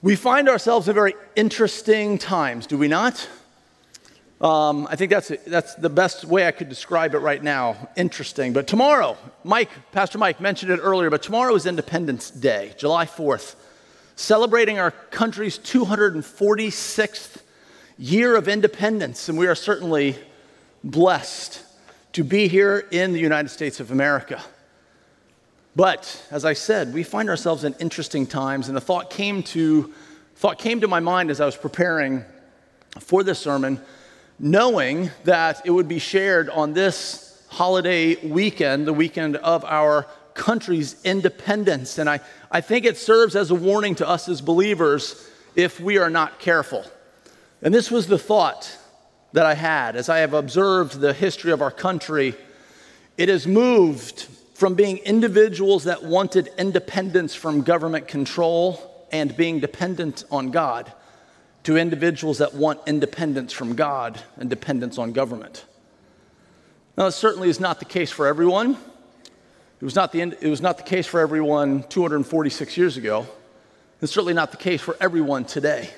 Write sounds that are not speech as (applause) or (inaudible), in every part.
We find ourselves in very interesting times, do we not? Um, I think that's, that's the best way I could describe it right now. Interesting. But tomorrow, Mike, Pastor Mike mentioned it earlier, but tomorrow is Independence Day, July 4th, celebrating our country's 246th year of independence. And we are certainly blessed to be here in the United States of America. But as I said, we find ourselves in interesting times, and a thought came to, thought came to my mind as I was preparing for this sermon, knowing that it would be shared on this holiday weekend, the weekend of our country's independence. And I, I think it serves as a warning to us as believers if we are not careful. And this was the thought that I had as I have observed the history of our country. It has moved from being individuals that wanted independence from government control and being dependent on God to individuals that want independence from God and dependence on government. Now, that certainly is not the case for everyone. It was not the, it was not the case for everyone 246 years ago. It's certainly not the case for everyone today.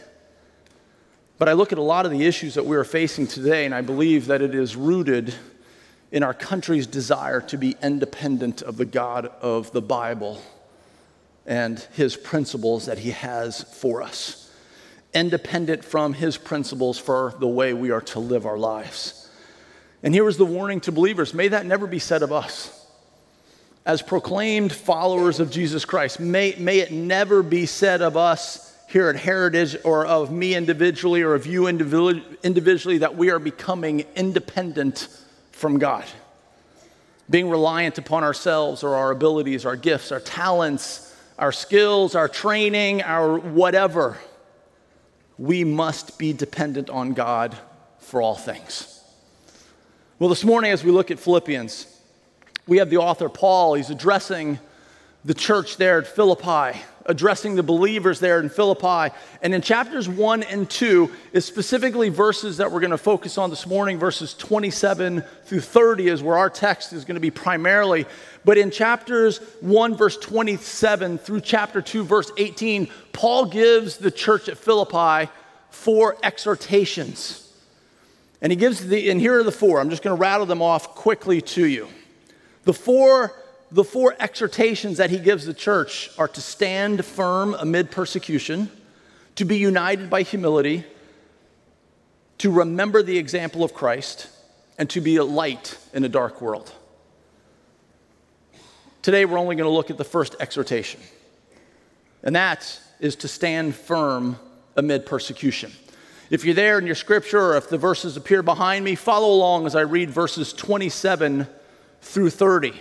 But I look at a lot of the issues that we are facing today, and I believe that it is rooted in our country's desire to be independent of the God of the Bible and his principles that he has for us, independent from his principles for the way we are to live our lives. And here is the warning to believers may that never be said of us. As proclaimed followers of Jesus Christ, may, may it never be said of us here at Heritage or of me individually or of you individually that we are becoming independent from God. Being reliant upon ourselves or our abilities, our gifts, our talents, our skills, our training, our whatever. We must be dependent on God for all things. Well, this morning, as we look at Philippians, we have the author Paul. He's addressing the church there at Philippi addressing the believers there in Philippi. And in chapters 1 and 2 is specifically verses that we're going to focus on this morning. Verses 27 through 30 is where our text is going to be primarily. But in chapters 1, verse 27 through chapter 2, verse 18, Paul gives the church at Philippi four exhortations. And he gives the, and here are the four. I'm just going to rattle them off quickly to you. The four the four exhortations that he gives the church are to stand firm amid persecution, to be united by humility, to remember the example of Christ, and to be a light in a dark world. Today, we're only going to look at the first exhortation, and that is to stand firm amid persecution. If you're there in your scripture, or if the verses appear behind me, follow along as I read verses 27 through 30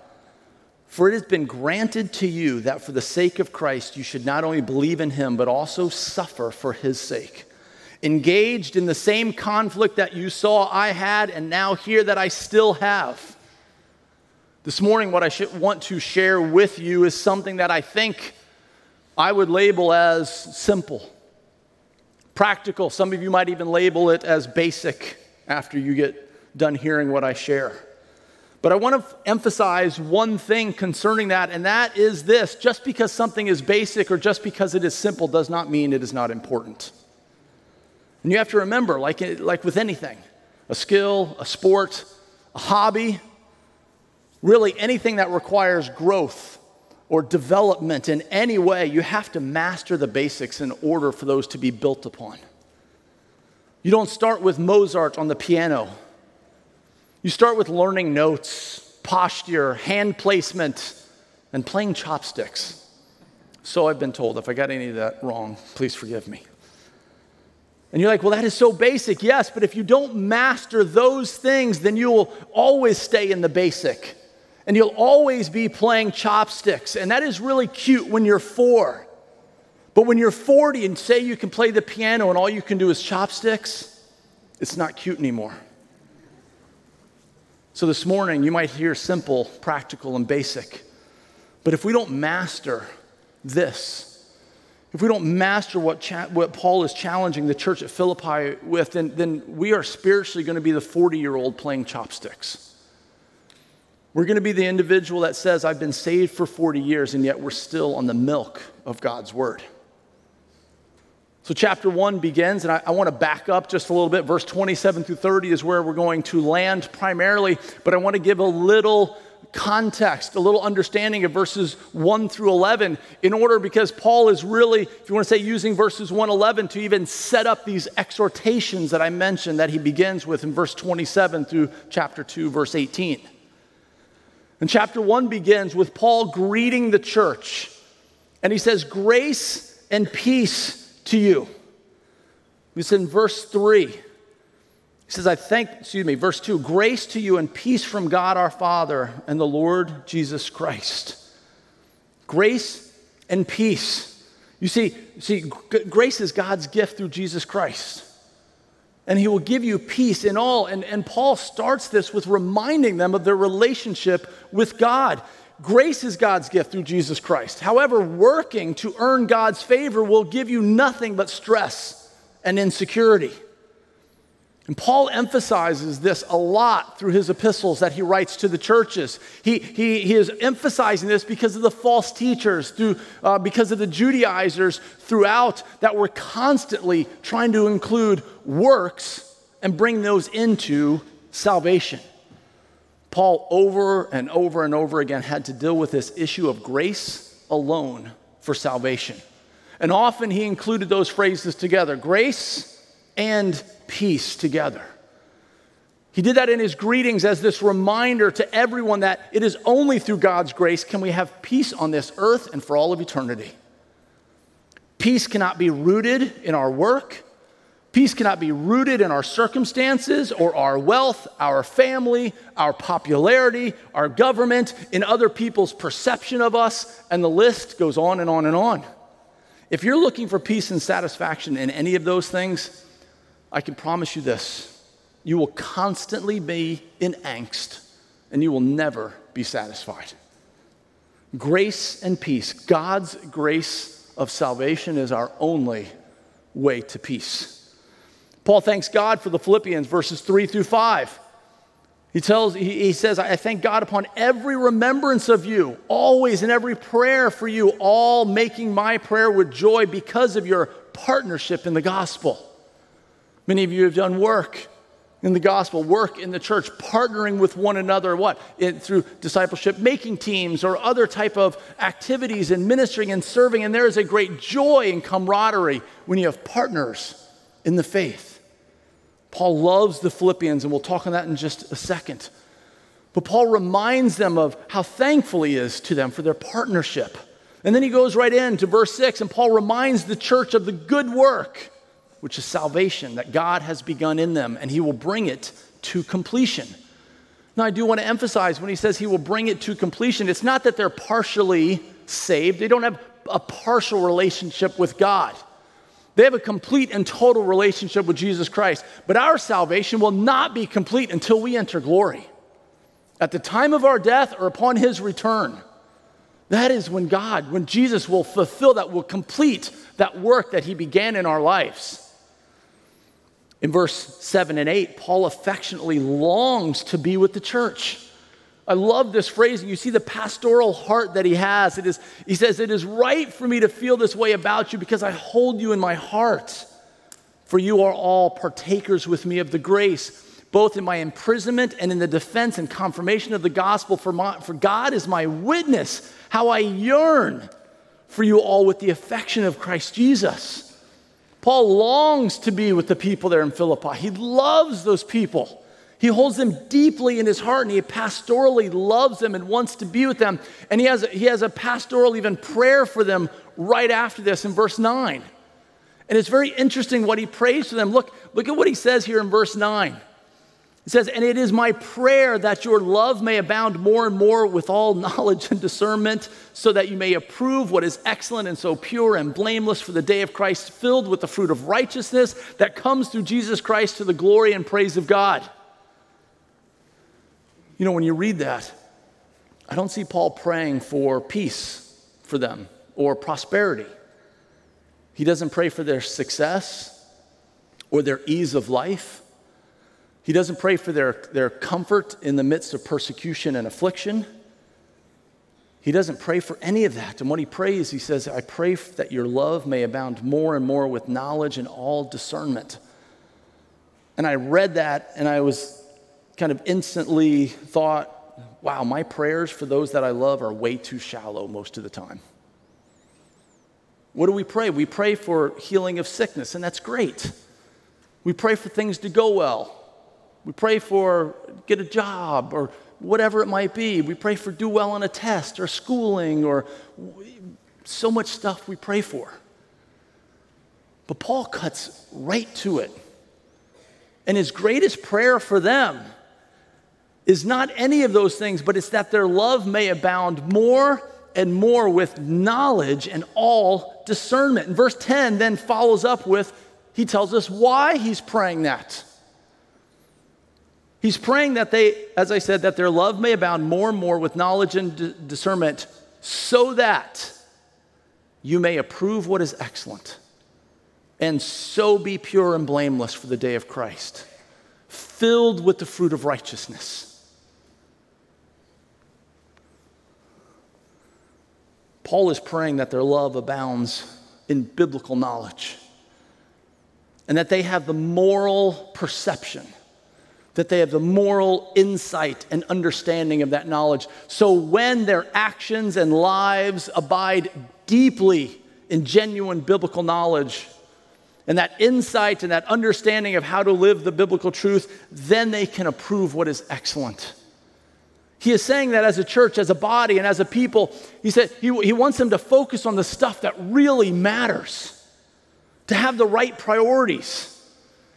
For it has been granted to you that for the sake of Christ you should not only believe in him, but also suffer for his sake. Engaged in the same conflict that you saw I had and now hear that I still have. This morning, what I should want to share with you is something that I think I would label as simple, practical. Some of you might even label it as basic after you get done hearing what I share. But I want to emphasize one thing concerning that, and that is this just because something is basic or just because it is simple does not mean it is not important. And you have to remember, like, like with anything, a skill, a sport, a hobby, really anything that requires growth or development in any way, you have to master the basics in order for those to be built upon. You don't start with Mozart on the piano you start with learning notes, posture, hand placement, and playing chopsticks. So I've been told. If I got any of that wrong, please forgive me. And you're like, well, that is so basic. Yes, but if you don't master those things, then you'll always stay in the basic. And you'll always be playing chopsticks. And that is really cute when you're four. But when you're 40 and say you can play the piano and all you can do is chopsticks, it's not cute anymore. So this morning, you might hear simple, practical, and basic. But if we don't master this, if we don't master what, cha- what Paul is challenging the church at Philippi with, then, then we are spiritually going to be the 40 year old playing chopsticks. We're going to be the individual that says, I've been saved for 40 years, and yet we're still on the milk of God's word. So, chapter one begins, and I, I want to back up just a little bit. Verse 27 through 30 is where we're going to land primarily, but I want to give a little context, a little understanding of verses 1 through 11 in order because Paul is really, if you want to say, using verses 1 11 to even set up these exhortations that I mentioned that he begins with in verse 27 through chapter 2, verse 18. And chapter 1 begins with Paul greeting the church, and he says, Grace and peace to you. It's in verse 3. He says, I thank, excuse me, verse 2 grace to you and peace from God our Father and the Lord Jesus Christ. Grace and peace. You see, see, grace is God's gift through Jesus Christ. And he will give you peace in all. And, and Paul starts this with reminding them of their relationship with God. Grace is God's gift through Jesus Christ. However, working to earn God's favor will give you nothing but stress and insecurity. And Paul emphasizes this a lot through his epistles that he writes to the churches. He, he, he is emphasizing this because of the false teachers, through, uh, because of the Judaizers throughout that were constantly trying to include works and bring those into salvation. Paul, over and over and over again, had to deal with this issue of grace alone for salvation. And often he included those phrases together grace and peace together. He did that in his greetings as this reminder to everyone that it is only through God's grace can we have peace on this earth and for all of eternity. Peace cannot be rooted in our work. Peace cannot be rooted in our circumstances or our wealth, our family, our popularity, our government, in other people's perception of us, and the list goes on and on and on. If you're looking for peace and satisfaction in any of those things, I can promise you this you will constantly be in angst and you will never be satisfied. Grace and peace, God's grace of salvation is our only way to peace. Paul thanks God for the Philippians, verses 3 through 5. He tells, he, he says, I thank God upon every remembrance of you, always in every prayer for you, all making my prayer with joy because of your partnership in the gospel. Many of you have done work in the gospel, work in the church, partnering with one another, what? through discipleship, making teams or other type of activities and ministering and serving. And there is a great joy and camaraderie when you have partners in the faith. Paul loves the Philippians, and we'll talk on that in just a second. But Paul reminds them of how thankful he is to them for their partnership. And then he goes right into verse 6, and Paul reminds the church of the good work, which is salvation that God has begun in them, and he will bring it to completion. Now, I do want to emphasize when he says he will bring it to completion, it's not that they're partially saved, they don't have a partial relationship with God. They have a complete and total relationship with Jesus Christ. But our salvation will not be complete until we enter glory. At the time of our death or upon his return, that is when God, when Jesus will fulfill that, will complete that work that he began in our lives. In verse 7 and 8, Paul affectionately longs to be with the church. I love this phrase. You see the pastoral heart that he has. It is, he says, It is right for me to feel this way about you because I hold you in my heart. For you are all partakers with me of the grace, both in my imprisonment and in the defense and confirmation of the gospel. For, my, for God is my witness, how I yearn for you all with the affection of Christ Jesus. Paul longs to be with the people there in Philippi. He loves those people. He holds them deeply in his heart and he pastorally loves them and wants to be with them. And he has, he has a pastoral, even prayer for them right after this in verse 9. And it's very interesting what he prays for them. Look, look at what he says here in verse 9. He says, And it is my prayer that your love may abound more and more with all knowledge and discernment, so that you may approve what is excellent and so pure and blameless for the day of Christ, filled with the fruit of righteousness that comes through Jesus Christ to the glory and praise of God. You know, when you read that, I don't see Paul praying for peace for them or prosperity. He doesn't pray for their success or their ease of life. He doesn't pray for their, their comfort in the midst of persecution and affliction. He doesn't pray for any of that. And what he prays, he says, I pray that your love may abound more and more with knowledge and all discernment. And I read that and I was kind of instantly thought, wow, my prayers for those that I love are way too shallow most of the time. What do we pray? We pray for healing of sickness, and that's great. We pray for things to go well. We pray for get a job or whatever it might be. We pray for do well on a test or schooling or so much stuff we pray for. But Paul cuts right to it. And his greatest prayer for them is not any of those things, but it's that their love may abound more and more with knowledge and all discernment. And verse 10 then follows up with, he tells us why he's praying that. He's praying that they, as I said, that their love may abound more and more with knowledge and d- discernment, so that you may approve what is excellent, and so be pure and blameless for the day of Christ, filled with the fruit of righteousness. Paul is praying that their love abounds in biblical knowledge and that they have the moral perception that they have the moral insight and understanding of that knowledge. So when their actions and lives abide deeply in genuine biblical knowledge, and that insight and that understanding of how to live the biblical truth, then they can approve what is excellent. He is saying that as a church, as a body, and as a people, he said he, he wants them to focus on the stuff that really matters, to have the right priorities.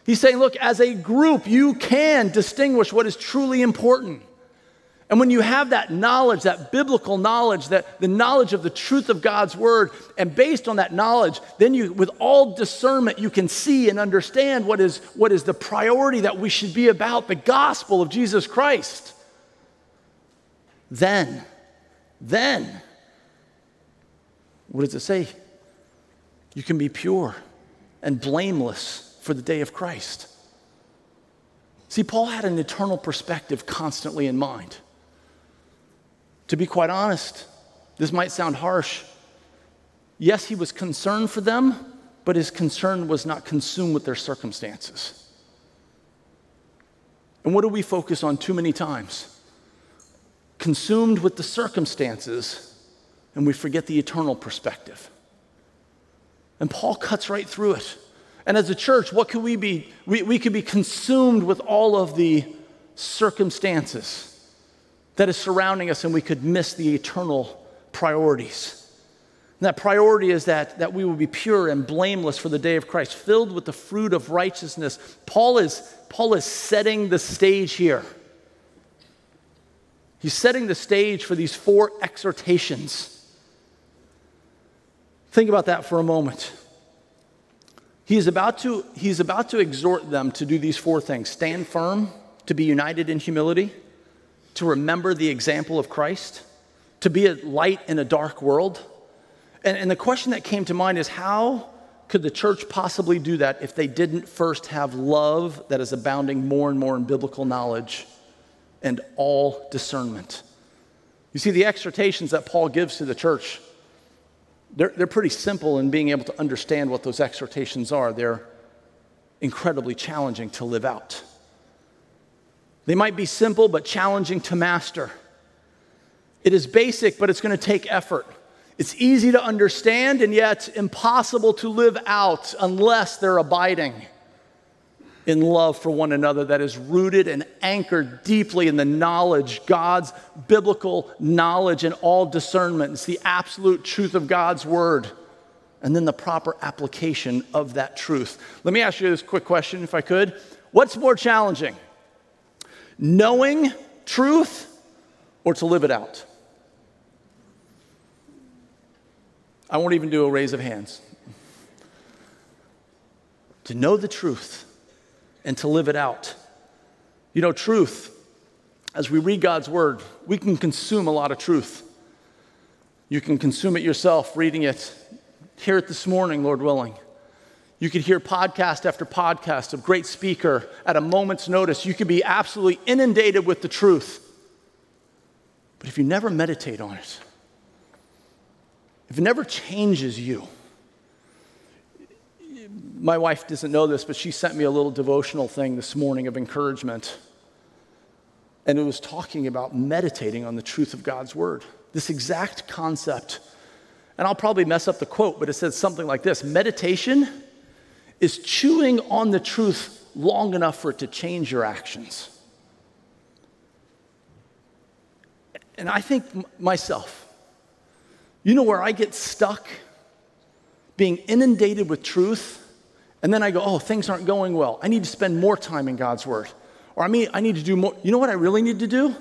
He's saying, look, as a group, you can distinguish what is truly important. And when you have that knowledge, that biblical knowledge, that the knowledge of the truth of God's word, and based on that knowledge, then you, with all discernment, you can see and understand what is, what is the priority that we should be about the gospel of Jesus Christ. Then, then, what does it say? You can be pure and blameless for the day of Christ. See, Paul had an eternal perspective constantly in mind. To be quite honest, this might sound harsh. Yes, he was concerned for them, but his concern was not consumed with their circumstances. And what do we focus on too many times? Consumed with the circumstances, and we forget the eternal perspective. And Paul cuts right through it. And as a church, what could we be? We, we could be consumed with all of the circumstances that is surrounding us, and we could miss the eternal priorities. And that priority is that, that we will be pure and blameless for the day of Christ, filled with the fruit of righteousness. Paul is, Paul is setting the stage here. He's setting the stage for these four exhortations. Think about that for a moment. He's about, to, he's about to exhort them to do these four things stand firm, to be united in humility, to remember the example of Christ, to be a light in a dark world. And, and the question that came to mind is how could the church possibly do that if they didn't first have love that is abounding more and more in biblical knowledge and all discernment? You see, the exhortations that Paul gives to the church they're, they're pretty simple in being able to understand what those exhortations are. They're incredibly challenging to live out. They might be simple, but challenging to master. It is basic, but it's going to take effort. It's easy to understand, and yet impossible to live out unless they're abiding in love for one another that is rooted and anchored deeply in the knowledge, God's biblical knowledge and all discernment. It's the absolute truth of God's word, and then the proper application of that truth. Let me ask you this quick question, if I could. What's more challenging? knowing truth or to live it out? I won't even do a raise of hands. To know the truth and to live it out. You know, truth, as we read God's word, we can consume a lot of truth. You can consume it yourself, reading it. Hear it this morning, Lord willing. You could hear podcast after podcast of great speaker at a moment's notice. You could be absolutely inundated with the truth. But if you never meditate on it, if it never changes you, my wife doesn't know this, but she sent me a little devotional thing this morning of encouragement. And it was talking about meditating on the truth of God's word. This exact concept. And I'll probably mess up the quote, but it says something like this Meditation is chewing on the truth long enough for it to change your actions. And I think myself, you know where I get stuck? Being inundated with truth, and then I go, oh, things aren't going well. I need to spend more time in God's Word. Or I mean, I need to do more. You know what I really need to do?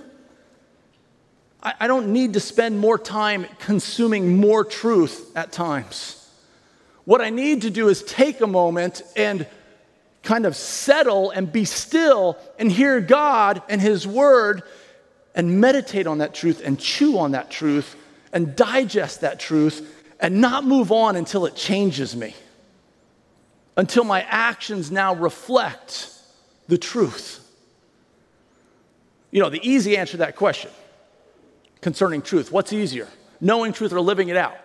I, I don't need to spend more time consuming more truth at times. What I need to do is take a moment and kind of settle and be still and hear God and His Word and meditate on that truth and chew on that truth and digest that truth and not move on until it changes me, until my actions now reflect the truth. You know, the easy answer to that question concerning truth what's easier, knowing truth or living it out?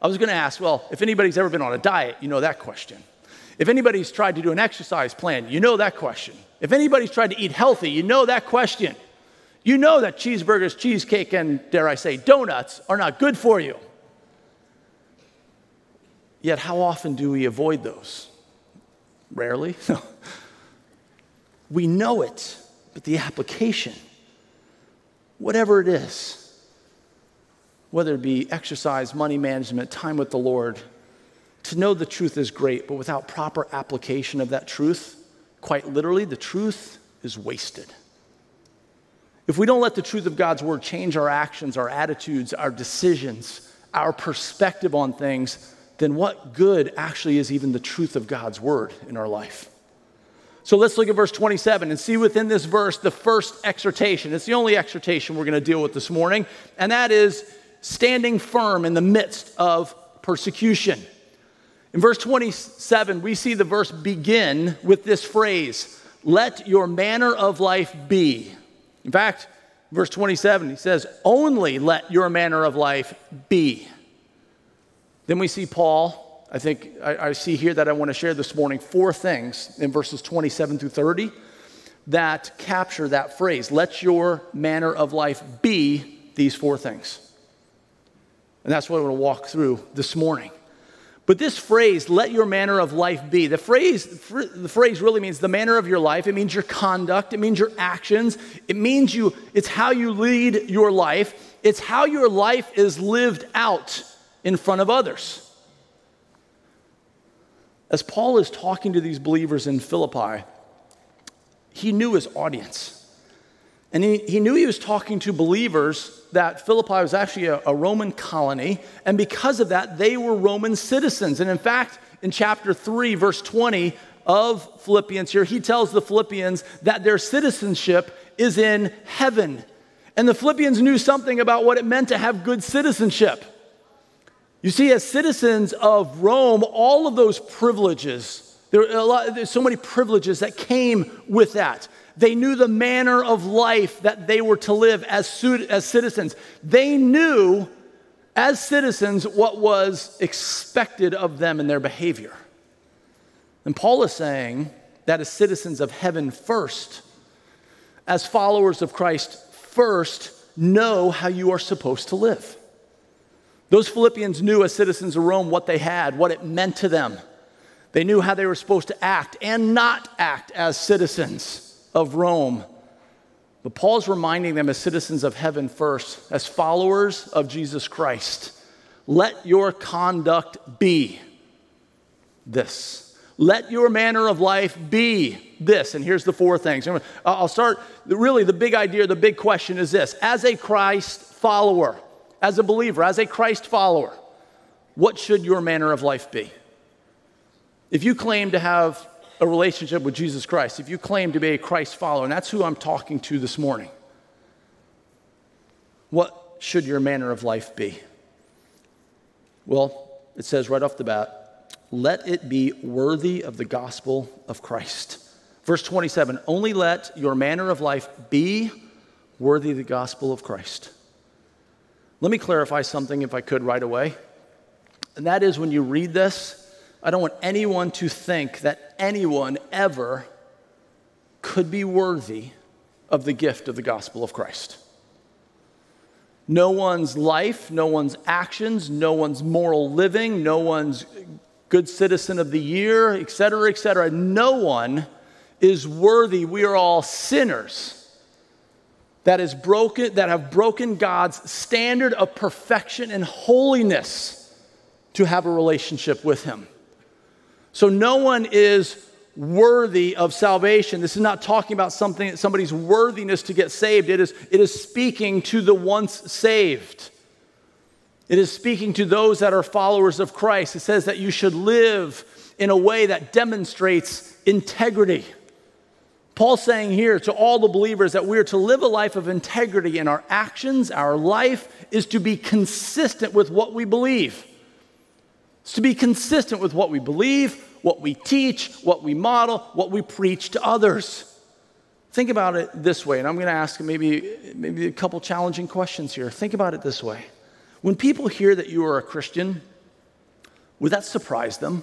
I was going to ask, well, if anybody's ever been on a diet, you know that question. If anybody's tried to do an exercise plan, you know that question. If anybody's tried to eat healthy, you know that question. You know that cheeseburgers, cheesecake, and dare I say, donuts are not good for you. Yet, how often do we avoid those? Rarely. (laughs) we know it, but the application, whatever it is, whether it be exercise, money management, time with the Lord. To know the truth is great, but without proper application of that truth, quite literally, the truth is wasted. If we don't let the truth of God's word change our actions, our attitudes, our decisions, our perspective on things, then what good actually is even the truth of God's word in our life? So let's look at verse 27 and see within this verse the first exhortation. It's the only exhortation we're going to deal with this morning, and that is standing firm in the midst of persecution. In verse 27, we see the verse begin with this phrase, let your manner of life be. In fact, verse 27, he says, only let your manner of life be. Then we see Paul, I think I, I see here that I want to share this morning four things in verses 27 through 30 that capture that phrase, let your manner of life be these four things. And that's what I want to walk through this morning. But this phrase, let your manner of life be, the phrase, the phrase really means the manner of your life. It means your conduct. It means your actions. It means you, it's how you lead your life. It's how your life is lived out in front of others. As Paul is talking to these believers in Philippi, he knew his audience. And he, he knew he was talking to believers that Philippi was actually a, a, Roman colony, and because of that, they were Roman citizens. And in fact, in chapter 3, verse 20 of Philippians here, he tells the Philippians that their citizenship is in heaven. And the Philippians knew something about what it meant to have good citizenship. You see, as citizens of Rome, all of those privileges, there are lot, there's so many privileges that came with that. They knew the manner of life that they were to live as, as citizens. They knew, as citizens, what was expected of them in their behavior. And Paul is saying that as citizens of heaven first, as followers of Christ first, know how you are supposed to live. Those Philippians knew as citizens of Rome what they had, what it meant to them. They knew how they were supposed to act and not act as citizens of Rome. But Paul's reminding them as citizens of heaven first, as followers of Jesus Christ, let your conduct be this. Let your manner of life be this. And here's the four things. I'll start, really, the big idea, the big question is this As a Christ follower, as a believer, as a Christ follower, what should your manner of life be? If you claim to have a relationship with Jesus Christ, if you claim to be a Christ follower, and that's who I'm talking to this morning, what should your manner of life be? Well, it says right off the bat, let it be worthy of the gospel of Christ. Verse 27 only let your manner of life be worthy of the gospel of Christ. Let me clarify something, if I could, right away. And that is when you read this, I don't want anyone to think that anyone ever could be worthy of the gift of the gospel of Christ. No one's life, no one's actions, no one's moral living, no one's good citizen of the year, et cetera, et cetera. No one is worthy. We are all sinners that is broken that have broken God's standard of perfection and holiness to have a relationship with him. So no one is worthy of salvation. This is not talking about something somebody's worthiness to get saved. It is, it is speaking to the once saved. It is speaking to those that are followers of Christ. It says that you should live in a way that demonstrates integrity. Paul's saying here to all the believers that we are to live a life of integrity in our actions. Our life is to be consistent with what we believe. It's to be consistent with what we believe, what we teach, what we model, what we preach to others. Think about it this way, and I'm going to ask maybe, maybe a couple challenging questions here. Think about it this way. When people hear that you are a Christian, would that surprise them?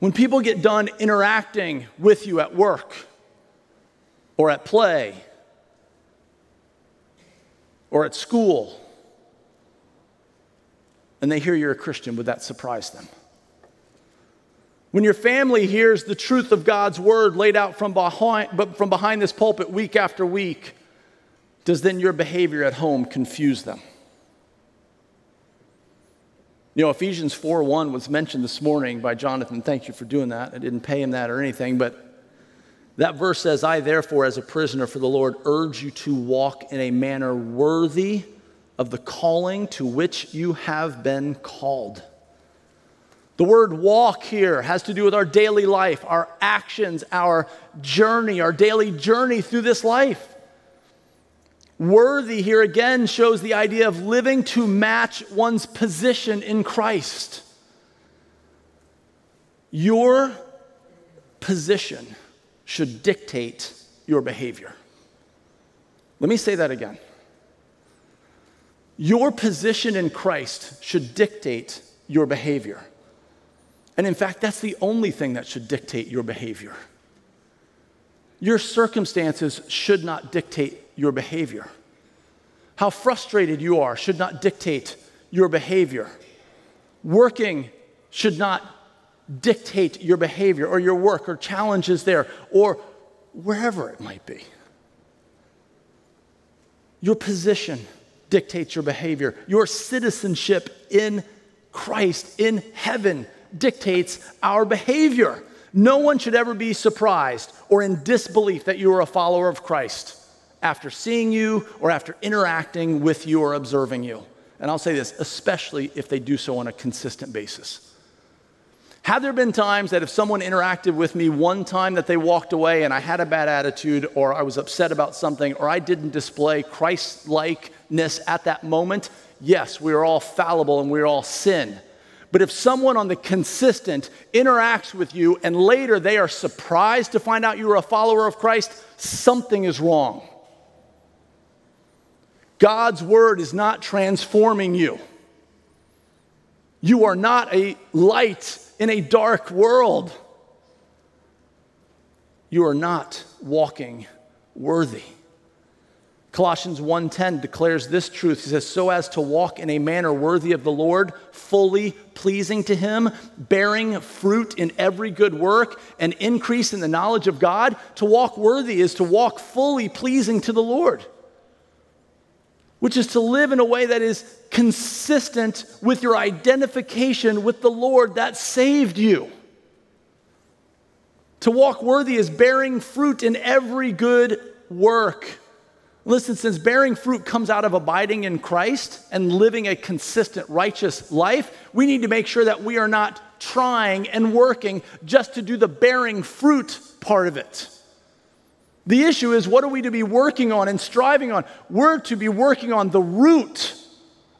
When people get done interacting with you at work or at play or at school and they hear you're a Christian, would that surprise them? When your family hears the truth of God's word laid out from behind, from behind this pulpit week after week, does then your behavior at home confuse them? You know, Ephesians 4 1 was mentioned this morning by Jonathan. Thank you for doing that. I didn't pay him that or anything, but that verse says, I therefore, as a prisoner for the Lord, urge you to walk in a manner worthy of the calling to which you have been called. The word walk here has to do with our daily life, our actions, our journey, our daily journey through this life. Worthy here again shows the idea of living to match one's position in Christ. Your position should dictate your behavior. Let me say that again. Your position in Christ should dictate your behavior. And in fact, that's the only thing that should dictate your behavior. Your circumstances should not dictate your behavior. How frustrated you are should not dictate your behavior. Working should not dictate your behavior or your work or challenges there or wherever it might be. Your position dictates your behavior. Your citizenship in Christ, in heaven, dictates our behavior. No one should ever be surprised or in disbelief that you are a follower of Christ after seeing you or after interacting with you or observing you. And I'll say this, especially if they do so on a consistent basis. Have there been times that if someone interacted with me one time that they walked away and I had a bad attitude or I was upset about something or I didn't display Christ likeness at that moment? Yes, we are all fallible and we are all sin. But if someone on the consistent interacts with you and later they are surprised to find out you are a follower of Christ, something is wrong. God's word is not transforming you. You are not a light in a dark world. You are not walking worthy. Colossians 1:10 declares this truth. He says, "So as to walk in a manner worthy of the Lord, fully pleasing to him, bearing fruit in every good work and increase in the knowledge of God." To walk worthy is to walk fully pleasing to the Lord. which is to live in a way that is consistent with your identification with the Lord that saved you. To walk worthy is bearing fruit in every good work. Listen, since bearing fruit comes out of abiding in Christ and living a consistent, righteous life, we need to make sure that we are not trying and working just to do the bearing fruit part of it. The issue is what are we to be working on and striving on? We're to be working on the root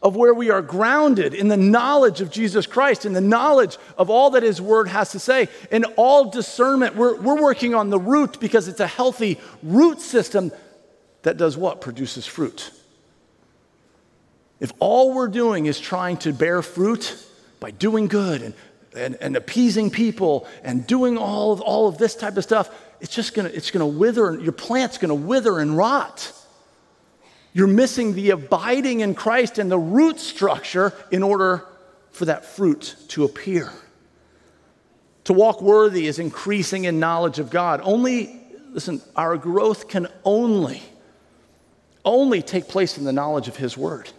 of where we are grounded in the knowledge of Jesus Christ, in the knowledge of all that His Word has to say, in all discernment. We're, we're working on the root because it's a healthy root system that does what? Produces fruit. If all we're doing is trying to bear fruit by doing good and, and, and appeasing people and doing all of, all of this type of stuff, it's just gonna, it's gonna wither, your plant's gonna wither and rot. You're missing the abiding in Christ and the root structure in order for that fruit to appear. To walk worthy is increasing in knowledge of God. Only, listen, our growth can only, only take place in the knowledge of His Word.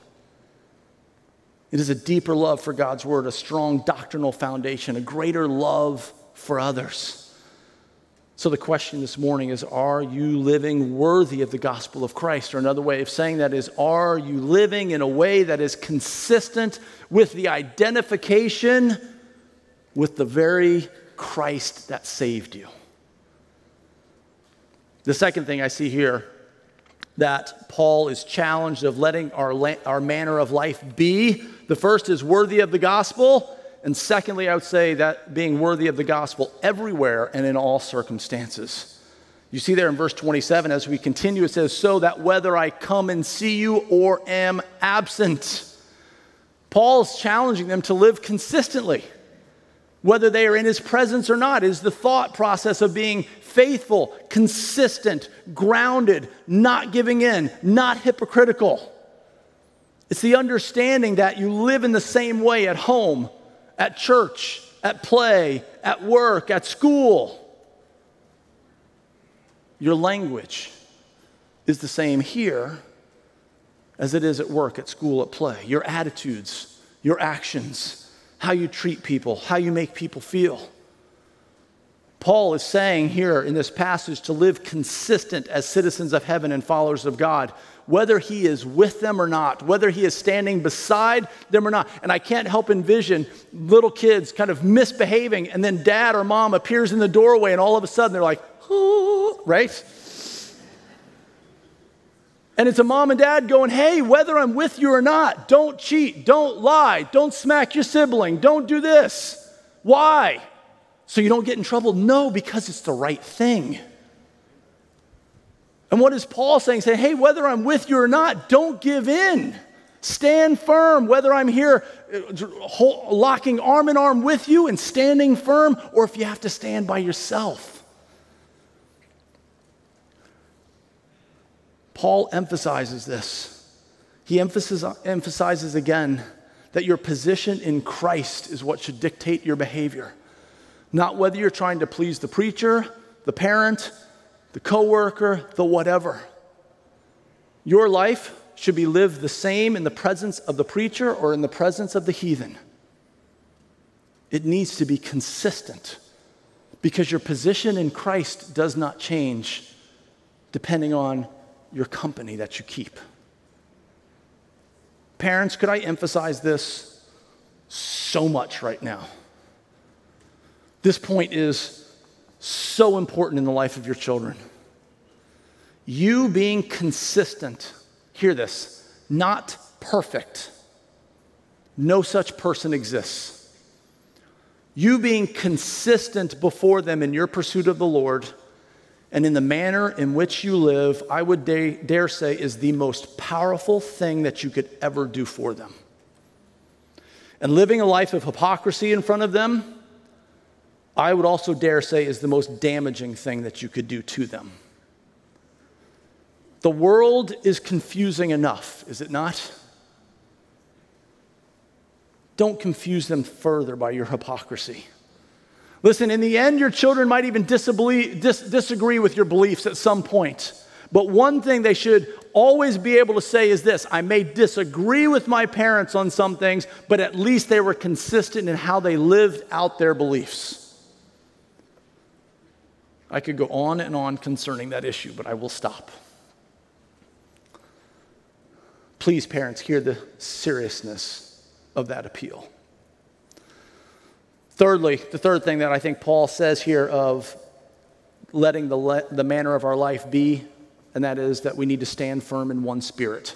It is a deeper love for God's Word, a strong doctrinal foundation, a greater love for others. So, the question this morning is Are you living worthy of the gospel of Christ? Or another way of saying that is Are you living in a way that is consistent with the identification with the very Christ that saved you? The second thing I see here that Paul is challenged of letting our, our manner of life be. The first is worthy of the gospel. And secondly, I would say that being worthy of the gospel everywhere and in all circumstances. You see there in verse 27, as we continue, it says, So that whether I come and see you or am absent. Paul's challenging them to live consistently, whether they are in his presence or not, is the thought process of being faithful, consistent, grounded, not giving in, not hypocritical. It's the understanding that you live in the same way at home at church, at play, at work, at school. Your language is the same here as it is at work, at school, at play. Your attitudes, your actions, how you treat people, how you make people feel. Paul is saying here in this passage to live consistent as citizens of heaven and followers of God whether he is with them or not, whether he is standing beside them or not. And I can't help envision little kids kind of misbehaving, and then dad or mom appears in the doorway, and all of a sudden they're like, oh, (gasps) right? And it's a mom and dad going, hey, whether I'm with you or not, don't cheat, don't lie, don't smack your sibling, don't do this. Why? So you don't get in trouble? No, because it's the right thing. And what is Paul saying? Saying, hey, whether I'm with you or not, don't give in. Stand firm, whether I'm here uh, locking arm in arm with you and standing firm, or if you have to stand by yourself. Paul emphasizes this. He emphasizes, emphasizes again that your position in Christ is what should dictate your behavior, not whether you're trying to please the preacher, the parent, the coworker, the whatever. Your life should be lived the same in the presence of the preacher or in the presence of the heathen. It needs to be consistent because your position in Christ does not change depending on your company that you keep. Parents, could I emphasize this so much right now? This point is so important in the life of your children. You being consistent, hear this, not perfect. No such person exists. You being consistent before them in your pursuit of the Lord and in the manner in which you live, I would dare, dare say, is the most powerful thing that you could ever do for them. And living a life of hypocrisy in front of them, I would also dare say is the most damaging thing that you could do to them. The world is confusing enough, is it not? Don't confuse them further by your hypocrisy. Listen, in the end, your children might even dis- disagree with your beliefs at some point. But one thing they should always be able to say is this I may disagree with my parents on some things, but at least they were consistent in how they lived out their beliefs. I could go on and on concerning that issue, but I will stop. Please, parents, hear the seriousness of that appeal. Thirdly, the third thing that I think Paul says here of letting the, le- the manner of our life be, and that is that we need to stand firm in one spirit.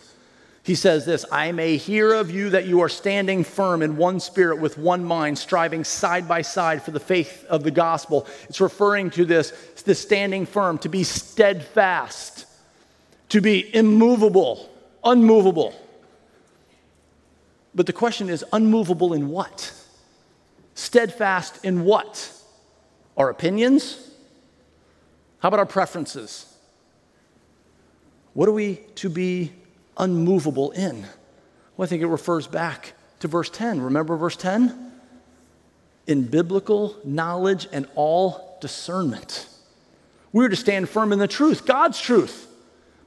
He says this I may hear of you that you are standing firm in one spirit with one mind, striving side by side for the faith of the gospel. It's referring to this, this standing firm, to be steadfast, to be immovable, unmovable. But the question is unmovable in what? Steadfast in what? Our opinions? How about our preferences? What are we to be unmovable in? Well, I think it refers back to verse 10. Remember verse 10? In biblical knowledge and all discernment. We're to stand firm in the truth, God's truth.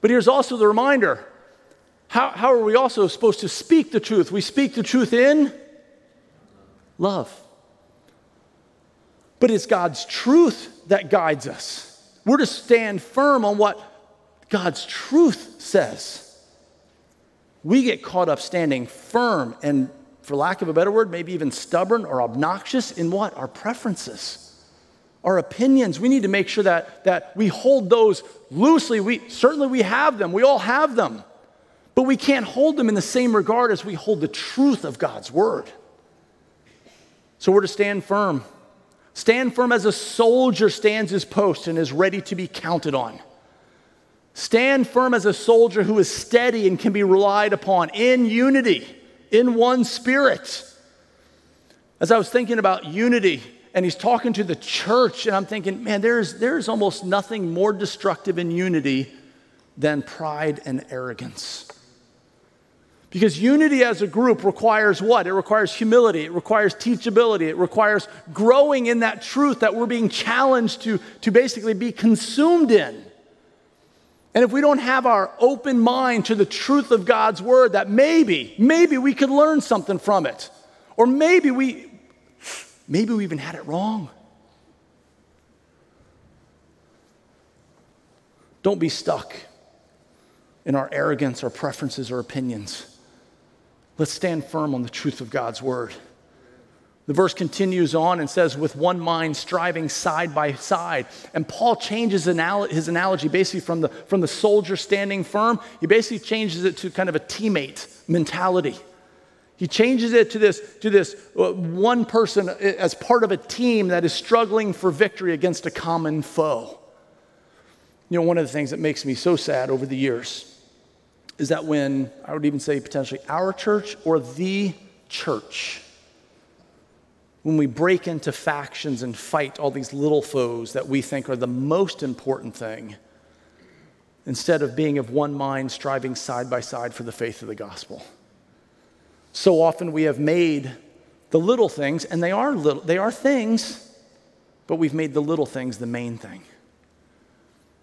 But here's also the reminder how, how are we also supposed to speak the truth? We speak the truth in love. But it's God's truth that guides us. We're to stand firm on what God's truth says. We get caught up standing firm and, for lack of a better word, maybe even stubborn or obnoxious in what? Our preferences, our opinions. We need to make sure that, that we hold those loosely. We, certainly, we have them, we all have them. But we can't hold them in the same regard as we hold the truth of God's word. So we're to stand firm. Stand firm as a soldier stands his post and is ready to be counted on. Stand firm as a soldier who is steady and can be relied upon in unity, in one spirit. As I was thinking about unity, and he's talking to the church, and I'm thinking, man, there's, there's almost nothing more destructive in unity than pride and arrogance. Because unity as a group requires what? It requires humility, it requires teachability, it requires growing in that truth that we're being challenged to, to basically be consumed in. And if we don't have our open mind to the truth of God's word, that maybe, maybe we could learn something from it. Or maybe we, maybe we even had it wrong. Don't be stuck in our arrogance, our preferences, or opinions. Let's stand firm on the truth of God's word. The verse continues on and says, with one mind striving side by side. And Paul changes his analogy basically from the, from the soldier standing firm, he basically changes it to kind of a teammate mentality. He changes it to this, to this uh, one person as part of a team that is struggling for victory against a common foe. You know, one of the things that makes me so sad over the years is that when, I would even say potentially our church or the church, when we break into factions and fight all these little foes that we think are the most important thing, instead of being of one mind, striving side by side for the faith of the gospel. So often we have made the little things, and they are little, they are things, but we've made the little things the main thing.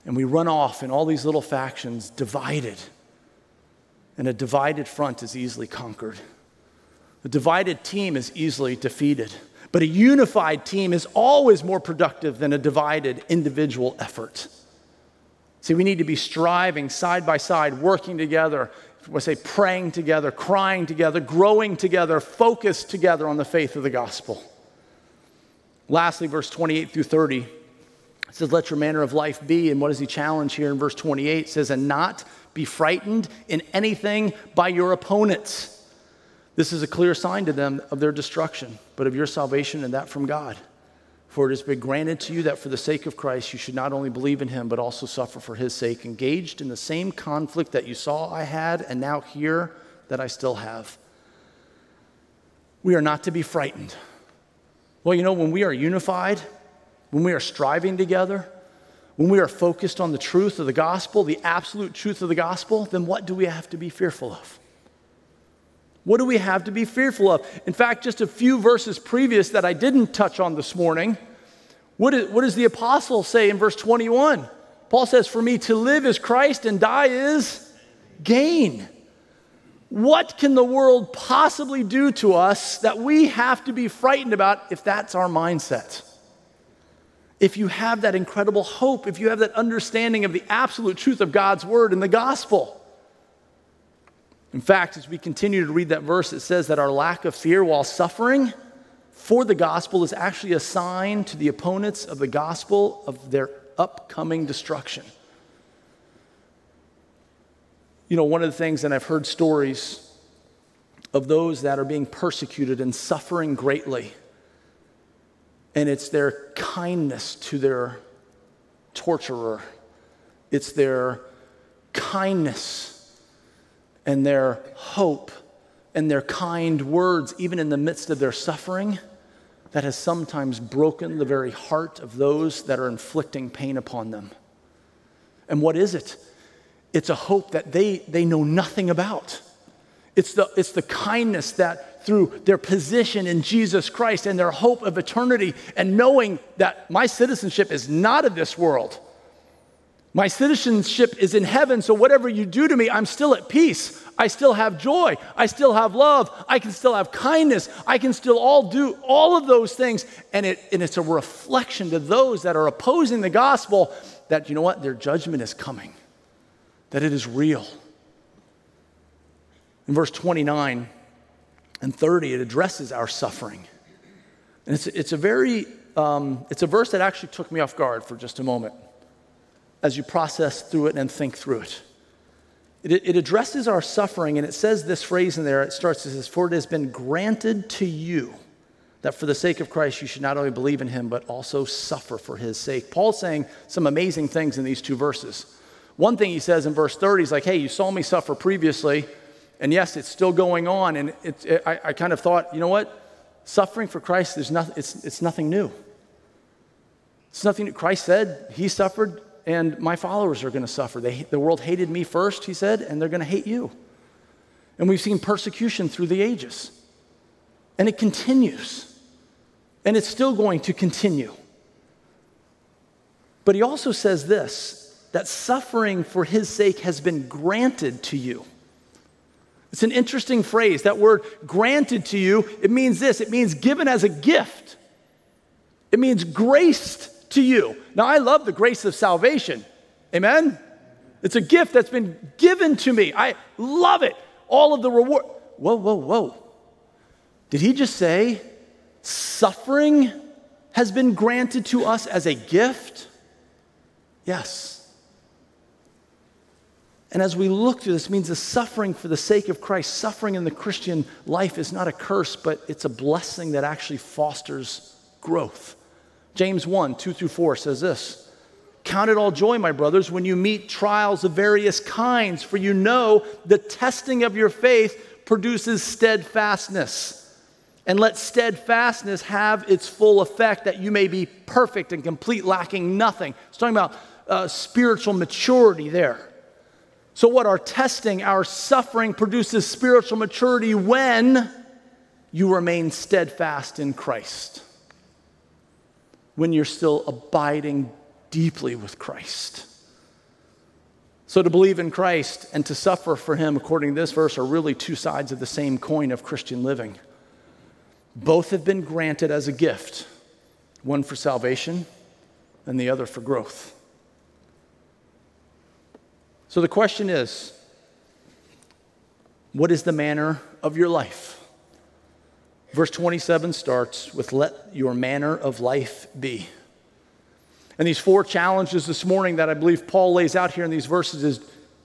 And we run off in all these little factions, divided and a divided front is easily conquered. A divided team is easily defeated. But a unified team is always more productive than a divided individual effort. See, we need to be striving side by side, working together, I say praying together, crying together, growing together, focused together on the faith of the gospel. Lastly, verse 28 through 30 it says, Let your manner of life be. And what does he challenge here in verse 28? It says, And not be frightened in anything by your opponents. This is a clear sign to them of their destruction, but of your salvation and that from God. For it has been granted to you that for the sake of Christ you should not only believe in him, but also suffer for his sake, engaged in the same conflict that you saw I had and now hear that I still have. We are not to be frightened. Well, you know, when we are unified, when we are striving together, when we are focused on the truth of the gospel, the absolute truth of the gospel, then what do we have to be fearful of? What do we have to be fearful of? In fact, just a few verses previous that I didn't touch on this morning, what, is, what does the apostle say in verse 21? Paul says, For me to live is Christ and die is gain. What can the world possibly do to us that we have to be frightened about if that's our mindset? If you have that incredible hope, if you have that understanding of the absolute truth of God's word and the gospel. In fact, as we continue to read that verse, it says that our lack of fear while suffering for the gospel is actually a sign to the opponents of the gospel of their upcoming destruction. You know, one of the things, and I've heard stories of those that are being persecuted and suffering greatly, and it's their kindness to their torturer, it's their kindness and their hope and their kind words, even in the midst of their suffering, that has sometimes broken the very heart of those that are inflicting pain upon them. And what is it? It's a hope that they, they know nothing about. It's the, it's the kindness that through their position in Jesus Christ and their hope of eternity and knowing that my citizenship is not of this world. My citizenship is in heaven, so whatever you do to me, I'm still at peace. I still have joy. I still have love. I can still have kindness. I can still all do all of those things. And, it, and it's a reflection to those that are opposing the gospel that, you know what, their judgment is coming that it is real. In verse 29 and 30, it addresses our suffering. And it's, it's a very, um, it's a verse that actually took me off guard for just a moment as you process through it and think through it. It, it addresses our suffering, and it says this phrase in there. It starts, it says, For it has been granted to you that for the sake of Christ you should not only believe in him, but also suffer for his sake. Paul's saying some amazing things in these two verses. One thing he says in verse 30 is like, hey, you saw me suffer previously, and yes, it's still going on. And it, it, I, I, kind of thought, you know what? Suffering for Christ, there's nothing, it's, it's nothing new. It's nothing that Christ said he suffered, and my followers are going to suffer. They, the world hated me first, he said, and they're going to hate you. And we've seen persecution through the ages. And it continues. And it's still going to continue. But he also says this that suffering for his sake has been granted to you. It's an interesting phrase. That word granted to you, it means this it means given as a gift, it means graced to you. Now, I love the grace of salvation. Amen? It's a gift that's been given to me. I love it. All of the reward. Whoa, whoa, whoa. Did he just say suffering has been granted to us as a gift? Yes. And as we look through this, means the suffering for the sake of Christ, suffering in the Christian life is not a curse, but it's a blessing that actually fosters growth. James 1 2 through 4 says this Count it all joy, my brothers, when you meet trials of various kinds, for you know the testing of your faith produces steadfastness. And let steadfastness have its full effect, that you may be perfect and complete, lacking nothing. It's talking about uh, spiritual maturity there. So, what our testing, our suffering produces spiritual maturity when you remain steadfast in Christ, when you're still abiding deeply with Christ. So, to believe in Christ and to suffer for Him, according to this verse, are really two sides of the same coin of Christian living. Both have been granted as a gift one for salvation and the other for growth. So the question is what is the manner of your life? Verse 27 starts with, Let your manner of life be. And these four challenges this morning that I believe Paul lays out here in these verses is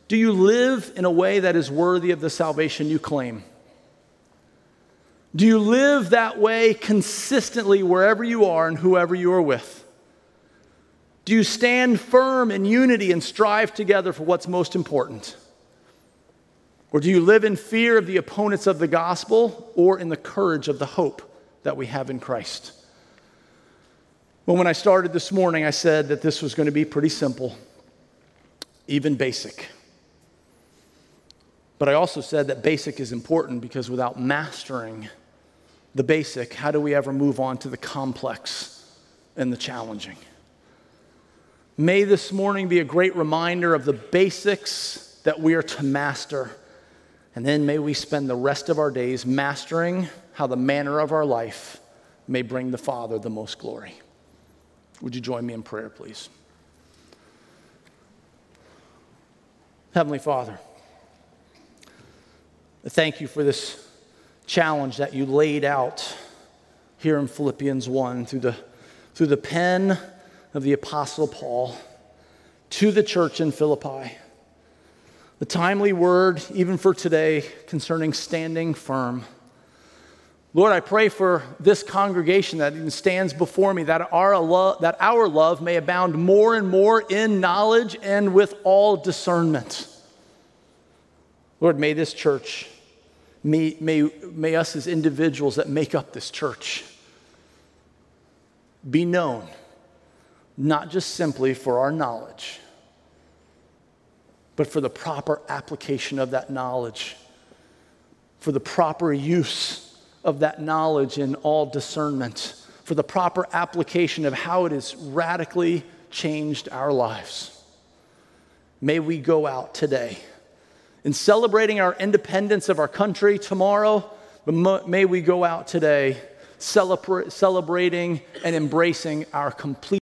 do you live in a way that is worthy of the salvation you claim? Do you live that way consistently wherever you are and whoever you are with? Do you stand firm in unity and strive together for what's most important? Or do you live in fear of the opponents of the gospel or in the courage of the hope that we have in Christ? Well, when I started this morning, I said that this was going to be pretty simple, even basic. But I also said that basic is important because without mastering the basic, how do we ever move on to the complex and the challenging? May this morning be a great reminder of the basics that we are to master. And then may we spend the rest of our days mastering how the manner of our life may bring the Father the most glory. Would you join me in prayer, please? Heavenly Father, thank you for this challenge that you laid out here in Philippians 1 through the, through the pen of the Apostle Paul to the church in Philippi. The timely word, even for today, concerning standing firm. Lord, I pray for this congregation that even stands before me that our, love, that our love may abound more and more in knowledge and with all discernment. Lord, may this church, may, may, may us as individuals that make up this church be known, not just simply for our knowledge, but for the proper application of that knowledge, for the proper use of that knowledge in all discernment, for the proper application of how it has radically changed our lives. May we go out today in celebrating our independence of our country tomorrow, but may we go out today celebrating and embracing our complete.